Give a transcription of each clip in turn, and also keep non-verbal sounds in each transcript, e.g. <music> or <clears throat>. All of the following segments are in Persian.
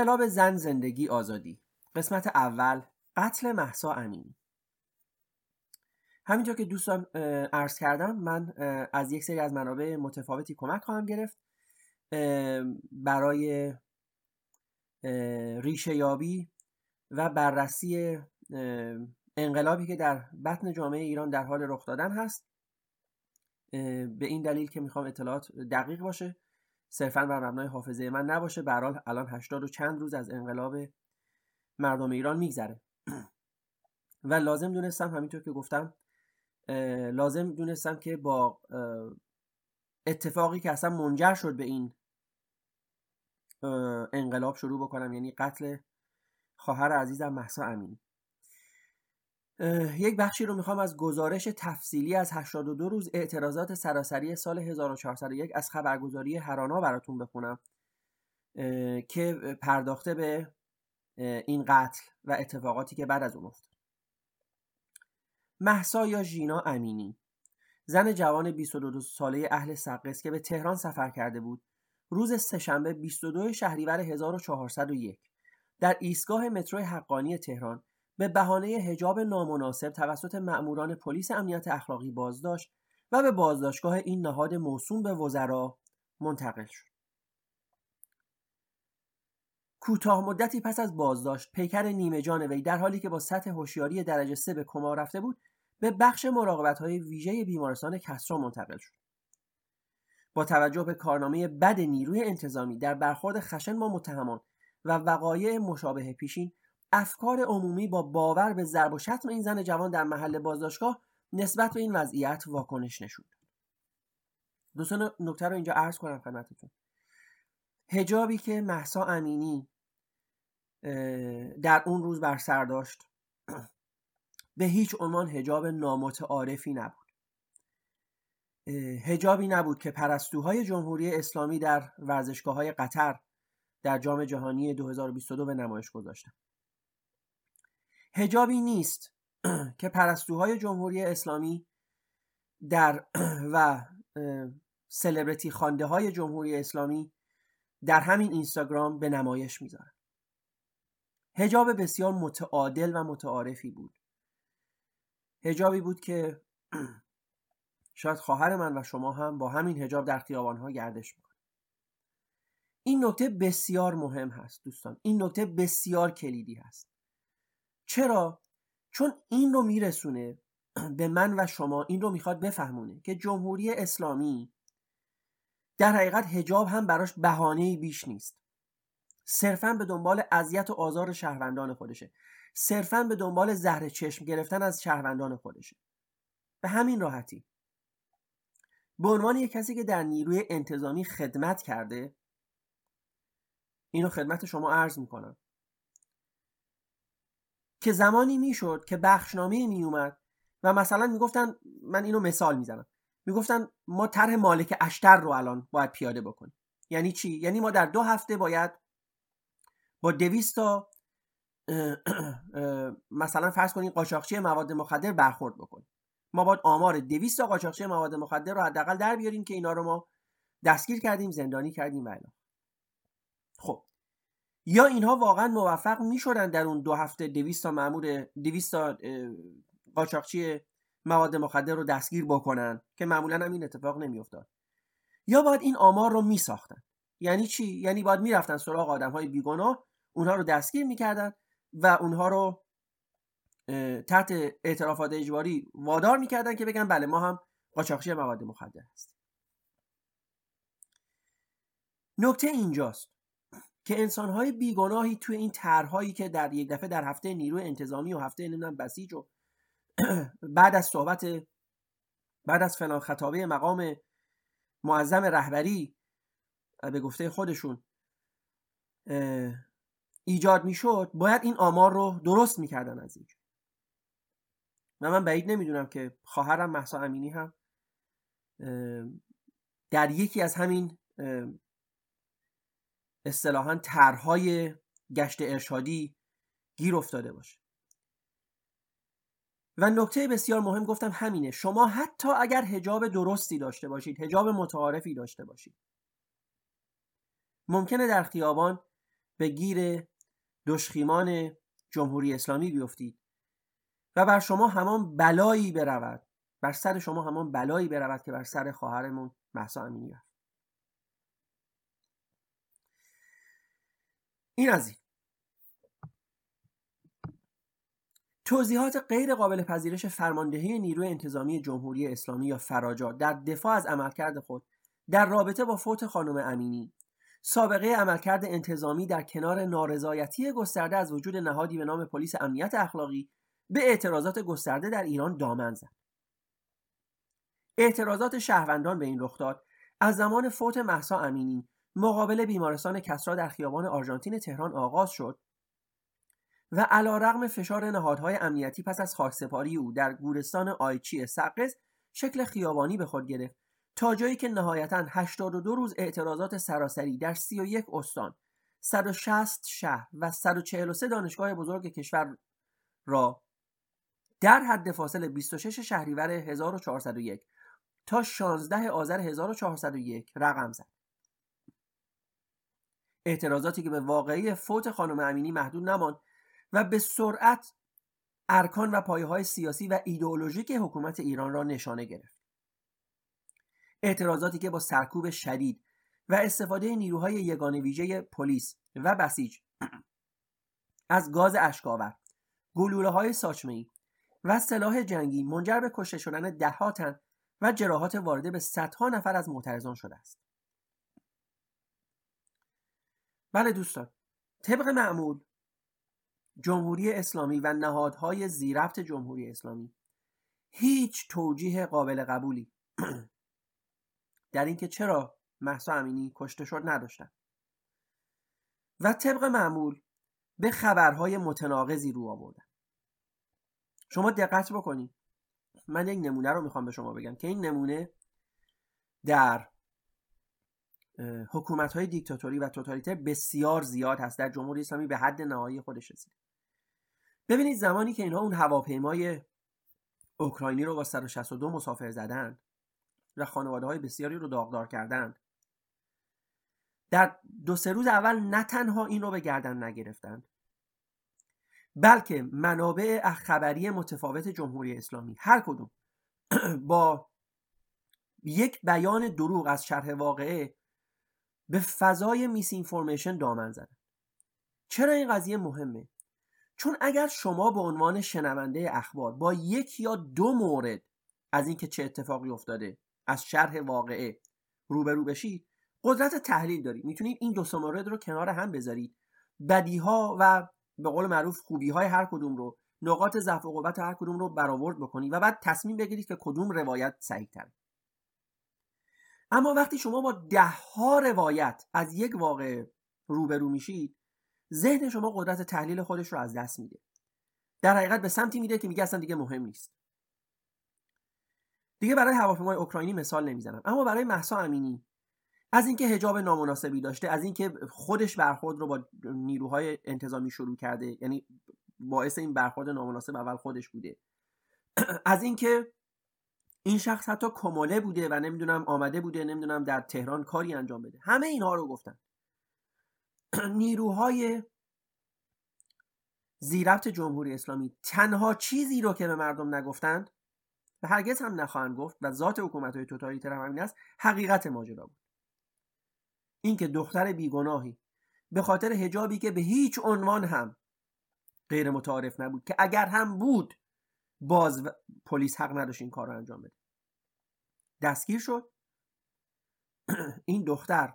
انقلاب زن زندگی آزادی. قسمت اول قتل محسا امینی همینطور که دوستان عرض کردم من از یک سری از منابع متفاوتی کمک خواهم گرفت. برای ریشه یابی و بررسی انقلابی که در بطن جامعه ایران در حال رخ دادن هست. به این دلیل که می‌خوام اطلاعات دقیق باشه. صرفا بر مبنای حافظه من نباشه. به الان هشتاد و چند روز از انقلاب مردم ایران میگذره. و لازم دونستم همینطور که گفتم لازم دونستم که با اتفاقی که اصلا منجر شد به این انقلاب شروع بکنم. یعنی قتل خواهر عزیزم محسا امینی. یک بخشی رو می‌خوام از گزارش تفصیلی از 82 روز اعتراضات سراسری سال 1401 از خبرگزاری هرانا براتون بخونم که پرداخته به این قتل و اتفاقاتی که بعد از اون افتاد. محسا یا ژینا امینی. زن جوان 22 ساله اهل سقس که به تهران سفر کرده بود روز سهشنبه 22 شهریور 1401 در ایستگاه مترو حقانی تهران به بهانه هجاب نامناسب توسط مأموران پلیس امنیت اخلاقی بازداشت و به بازداشتگاه این نهاد موسوم به وزرا منتقل شد. کوتاه مدتی پس از بازداشت پیکر نیمه جان وی در حالی که با سطح هوشیاری درجه سه به کما رفته بود به بخش مراقبت های ویژه بیمارستان کسرا منتقل شد. با توجه به کارنامه بد نیروی انتظامی در برخورد خشن با متهمان و وقایع مشابه پیشین افکار عمومی با باور به ضرب و شتم این زن جوان در محل بازداشتگاه نسبت به این وضعیت واکنش نشون دوستان نکته رو اینجا عرض کنم خدمتتون. هجابی که محسا امینی در اون روز بر سر داشت به هیچ عنوان هجاب نامتعارفی نبود. هجابی نبود که پرستوهای جمهوری اسلامی در ورزشگاه های قطر در جام جهانی 2022 به نمایش گذاشتند هجابی نیست <clears throat> که پرستوهای جمهوری اسلامی در <clears throat> و سلبریتی خانده های جمهوری اسلامی در همین اینستاگرام به نمایش می‌ذارن. هجاب بسیار متعادل و متعارفی بود. هجابی بود که <clears throat> شاید خواهر من و شما هم با همین هجاب در ها گردش می‌کنید این نکته بسیار مهم هست دوستان. این نکته بسیار کلیدی هست. چرا؟ چون این رو میرسونه به من و شما این رو می‌خواد بفهمونه که جمهوری اسلامی در حقیقت هجاب هم براش بهانه بیش نیست. صرفا به دنبال اذیت و آزار شهروندان خودشه. صرفا به دنبال زهر چشم گرفتن از شهروندان خودشه. به همین راحتی. به عنوان یک کسی که در نیروی انتظامی خدمت کرده اینو خدمت شما عرض می‌کنم. که زمانی می‌شد که بخشنامه می اومد و مثلا می‌گفتن من اینو مثال می‌زنم. می‌گفتن ما طرح مالک اشتر رو الان باید پیاده بکنیم. یعنی چی؟ یعنی ما در دو هفته باید با دویست تا مثلا فرض کنید قاچاقچی مواد مخدر برخورد بکنیم. ما باید آمار 200 تا قاچاقچی مواد مخدر رو حداقل در بیاریم که اینا رو ما دستگیر کردیم زندانی کردیم و خب یا اینها واقعا موفق می‌شدن در اون دو هفته 200 تا مامور 200 تا قاچاقچی مواد مخدر رو دستگیر بکنن که معمولا هم این اتفاق نمیافتاد. یا باید این آمار رو میساختن. یعنی چی؟ یعنی باید می‌رفتن سراغ آدم های بیگناه اونها رو دستگیر می‌کردن و اونها رو تحت اعترافات اجباری وادار می‌کردن که بگن بله ما هم قاچاقچی مواد مخدر هستیم. نکته اینجاست. که انسانهای بیگناهی توی این طرحهایی که در یک دفعه در هفته نیروی انتظامی و هفته نمی‌دونم بسیج و <clears throat> بعد از صحبت بعد از فلان خطابه مقام معظم رهبری به گفته خودشون ایجاد می‌شد باید این آمار رو درست می‌کردن از اینجا. و من بعید نمی‌دونم که خواهرم محسا امینی هم در یکی از همین اصطلاحا طرحهای گشت ارشادی گیر افتاده باشه. و نکته بسیار مهم گفتم همینه. شما حتی اگر هجاب درستی داشته باشید هجاب متعارفی داشته باشید ممکنه در خیابان به گیر دشخیمان جمهوری اسلامی بیفتید و بر شما همان بلایی برود بر سر شما همان بلایی برود که بر سر خواهرمون محسا امینی رفت. این از این. توضیحات غیر قابل پذیرش فرماندهی نیروی انتظامی جمهوری اسلامی یا فراجا در دفاع از عملکرد خود در رابطه با فوت خانم امینی. سابقه عملکرد انتظامی در کنار نارضایتی گسترده از وجود نهادی به نام پلیس امنیت اخلاقی به اعتراضات گسترده در ایران دامن زد. اعتراضات شهروندان به این رخداد از زمان فوت محسا امینی مقابل بیمارستان کسرا در خیابان آرژانتین تهران آغاز شد و علا رغم فشار نهادهای امنیتی پس از خاکسپاری او در گورستان آیچی سقز شکل خیابانی به خود گرفت تا جایی که نهایتا 82 روز اعتراضات سراسری در 31 استان 160 شهر و 143 دانشگاه بزرگ کشور را در حد فاصل 26 شهریور 1401 تا 16 آذر 1401 رقم زد. اعتراضاتی که به واقعی فوت خانم امینی محدود نماند و به سرعت ارکان و پایه های سیاسی و ایدئولوژیک حکومت ایران را نشانه گرفت. اعتراضاتی که با سرکوب شدید و استفاده نیروهای یگان ویژه پلیس و بسیج <clears throat> از گاز اشکاور، گلوله های ساچمه‌ای و سلاح جنگی منجر به کشته شدن دهاتن و جراحات وارده به صدها نفر از معترضان شده است. بله دوستان. طبق معمول جمهوری اسلامی و نهادهای زیرفت جمهوری اسلامی هیچ توجیه قابل قبولی <clears throat> در اینکه چرا محسا امینی کشته شد نداشتن. و طبق معمول به خبرهای متناقضی رو آوردن. شما دقت بکنید. من یک نمونه رو می‌خوام به شما بگم که این نمونه در حکومت های دیکتاتوری و توتالیتر بسیار زیاد هست. در جمهوری اسلامی به حد نهایی خودش رسید. ببینید زمانی که اینها اون هواپیمای اوکراینی رو با 162 مسافر زدن و خانواده های بسیاری رو داغدار کردند در دو سه روز اول نه تنها این رو به گردن نگرفتند بلکه منابع خبری متفاوت جمهوری اسلامی. هر کدوم <clears throat> با یک بیان دروغ از شرح واقعه به فضای میس اینفورمیشن دامن زدن چرا این قضیه مهمه؟ چون اگر شما به عنوان شنونده اخبار با یک یا دو مورد از اینکه چه اتفاقی افتاده از شرح واقعه روبرو بشید قدرت تحلیل دارید. می‌تونید این دو مورد رو کنار هم بذارید. بدیها و به قول معروف خوبی های هر کدوم رو نقاط ضعف و قوت هر کدوم رو برآورد بکنید و بعد تصمیم بگیرید که کدوم روایت صحیح تره اما وقتی شما با ده ها روایت از یک واقع روبرو میشید ذهن شما قدرت تحلیل خودش رو از دست میده. در حقیقت به سمتی میده که میگه اصلا دیگه مهم نیست. دیگه برای هواپیمای اوکراینی مثال نمی‌زنم. اما برای محسا امینی از اینکه حجاب نامناسبی داشته از اینکه خودش برخورد رو با نیروهای انتظامی شروع کرده یعنی باعث این برخورد نامناسب اول خودش بوده <clears throat> از اینکه این شخص حتی کماله بوده و نمی‌دونم آمده بوده نمی‌دونم در تهران کاری انجام بده. همه اینها رو گفتن. <clears throat> نیروهای زیرفت جمهوری اسلامی تنها چیزی رو که به مردم نگفتند و هرگز هم نخواهند گفت و ذات حکومت های توتالیتر هم همین است حقیقت ماجرا بود. اینکه دختر بیگناهی به خاطر هجابی که به هیچ عنوان هم غیر متعارف نبود که اگر هم بود باز پلیس حق نداشت این کار رو انجام بده. دستگیر شد. <clears throat> این دختر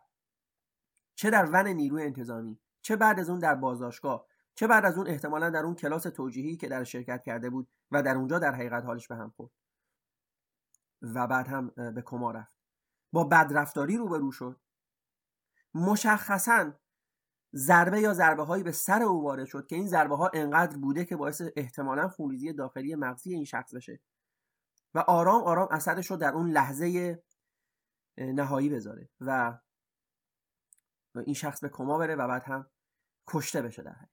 چه در ون نیروی انتظامی چه بعد از اون در بازداشتگاه چه بعد از اون احتمالا در اون کلاس توجیهی که در شرکت کرده بود و در اونجا در حقیقت حالش به هم خورد. و بعد هم به کما رفت. با بدرفتاری روبرو شد. مشخصا ضربه یا ضربه هایی به سر او وارد شد که این ضربه ها انقدر بوده که باعث احتمالا خونریزی داخلی مغزی این شخص بشه. و آرام آرام اثرش رو در اون لحظه نهایی بذاره و این شخص به کما بره و بعد هم کشته بشه در حقیقت.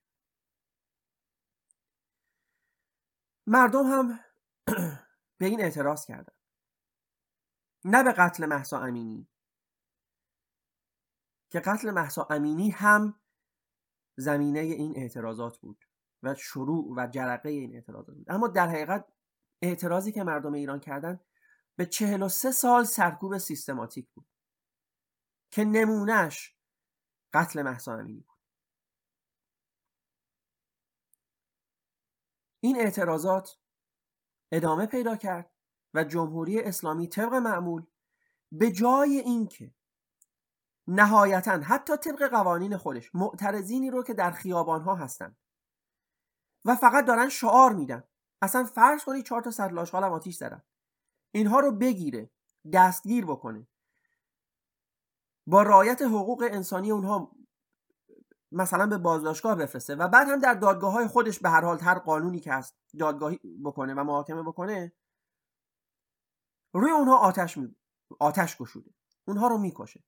مردم هم <clears throat> به این اعتراض کردن. نه به قتل محسا امینی. که قتل محسا امینی هم زمینه این اعتراضات بود و شروع و جرقه این اعتراضات بود. اما در حقیقت اعتراضی که مردم ایران کردن به 43 سال سرکوب سیستماتیک بود که نمونهش قتل محسا امینی بود. این اعتراضات ادامه پیدا کرد و جمهوری اسلامی طبق معمول به جای اینکه نهایتا حتی طبق قوانین خودش معترضینی رو که در خیابان ها هستن. و فقط دارن شعار میدن. اصلا فرض کنید چهار تا سرلاشخال هم آتیش زدن. اینها رو بگیره دستگیر بکنه. با رعایت حقوق انسانی اونها مثلا به بازداشتگاه بفرسته و بعد هم در دادگاه های خودش به هر حال هر قانونی که هست دادگاهی بکنه و محاکمه بکنه روی اونها آتش می... آتش گشوده. اونها رو می‌کشه.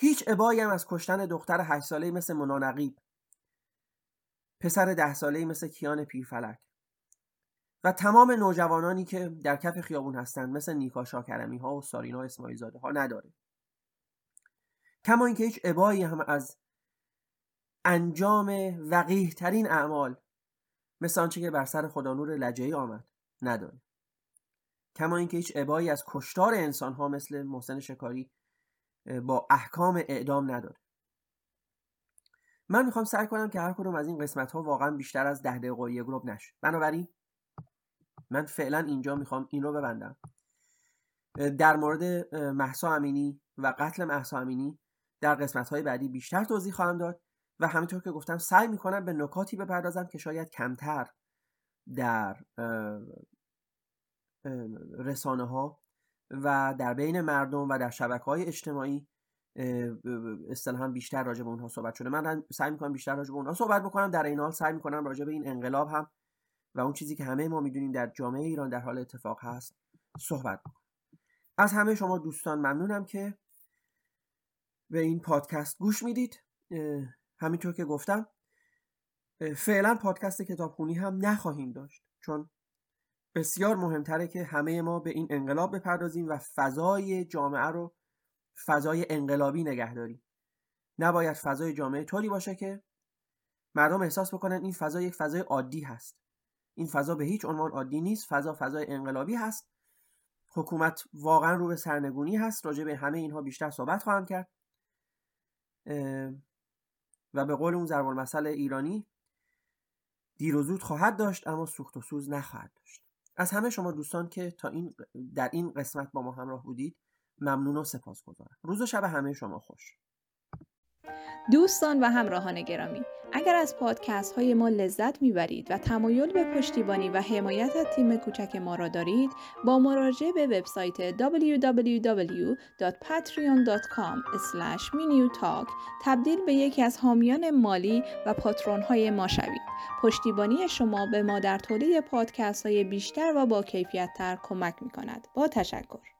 هیچ ابایی هم از کشتن دختر هشت ساله مثل منانقیب پسر ده ساله مثل کیان پیرفلک. و تمام نوجوانانی که در کف خیابون هستند مثل نیکا شاکرمی ها و سارینا اسماعیل زاده ها نداره. کما اینکه هیچ ابایی هم از انجام وقیه ترین اعمال مثل آنچه که بر سر خدانور لجهی آمد نداره. کما اینکه هیچ ابایی از کشتار انسان ها مثل محسن شکاری با احکام اعدام نداره. من می‌خوام سعی کنم که هر کدوم از این قسمت ها واقعا بیشتر از ده دقیقه یک گروب نشه. بنابراین من فعلا اینجا می‌خوام این رو ببندم. در مورد محسا امینی و قتل محسا امینی در قسمت های بعدی بیشتر توضیح خواهم داد و همینطور که گفتم سعی می‌کنم به نکاتی بپردازم که شاید کمتر در رسانه ها و در بین مردم و در شبکه های اجتماعی اصطلاحا بیشتر راجع به اونها صحبت شده. من سعی می‌کنم بیشتر راجع به اونها صحبت بکنم. در این حال سعی می‌کنم راجع به این انقلاب هم و اون چیزی که همه ما می‌دونیم در جامعه ایران در حال اتفاق هست صحبت بکنم. از همه شما دوستان ممنونم که به این پادکست گوش می‌دید. همینطور که گفتم فعلا پادکست کتابخونی هم نخواهیم داشت. چون بسیار مهمتره که همه ما به این انقلاب بپردازیم و فضای جامعه رو فضای انقلابی نگه داریم. نباید فضای جامعه طوری باشه که مردم احساس بکنن این فضا یک فضای عادی هست. این فضا به هیچ عنوان عادی نیست فضا فضای انقلابی هست. حکومت واقعا رو به سرنگونی هست راجع به همه اینها بیشتر صحبت خواهم کرد. و به قول اون ضرب مسئله ایرانی دیر و زود خواهد داشت اما سوخت و سوز نخواهد داشت. از همه شما دوستان که تا این در این قسمت با ما همراه بودید ممنون و سپاسگزارم. روز و شب همه شما خوش. دوستان و همراهان گرامی اگر از پادکست های ما لذت می‌برید و تمایل به پشتیبانی و حمایت از تیم کوچک ما را دارید با مراجعه به وبسایت www.patreon.com talk تبدیل به یکی از حامیان مالی و پاترون های ما شوید. پشتیبانی شما به ما در تولید پادکست های بیشتر و با کیفیت تر کمک می کند با تشکر.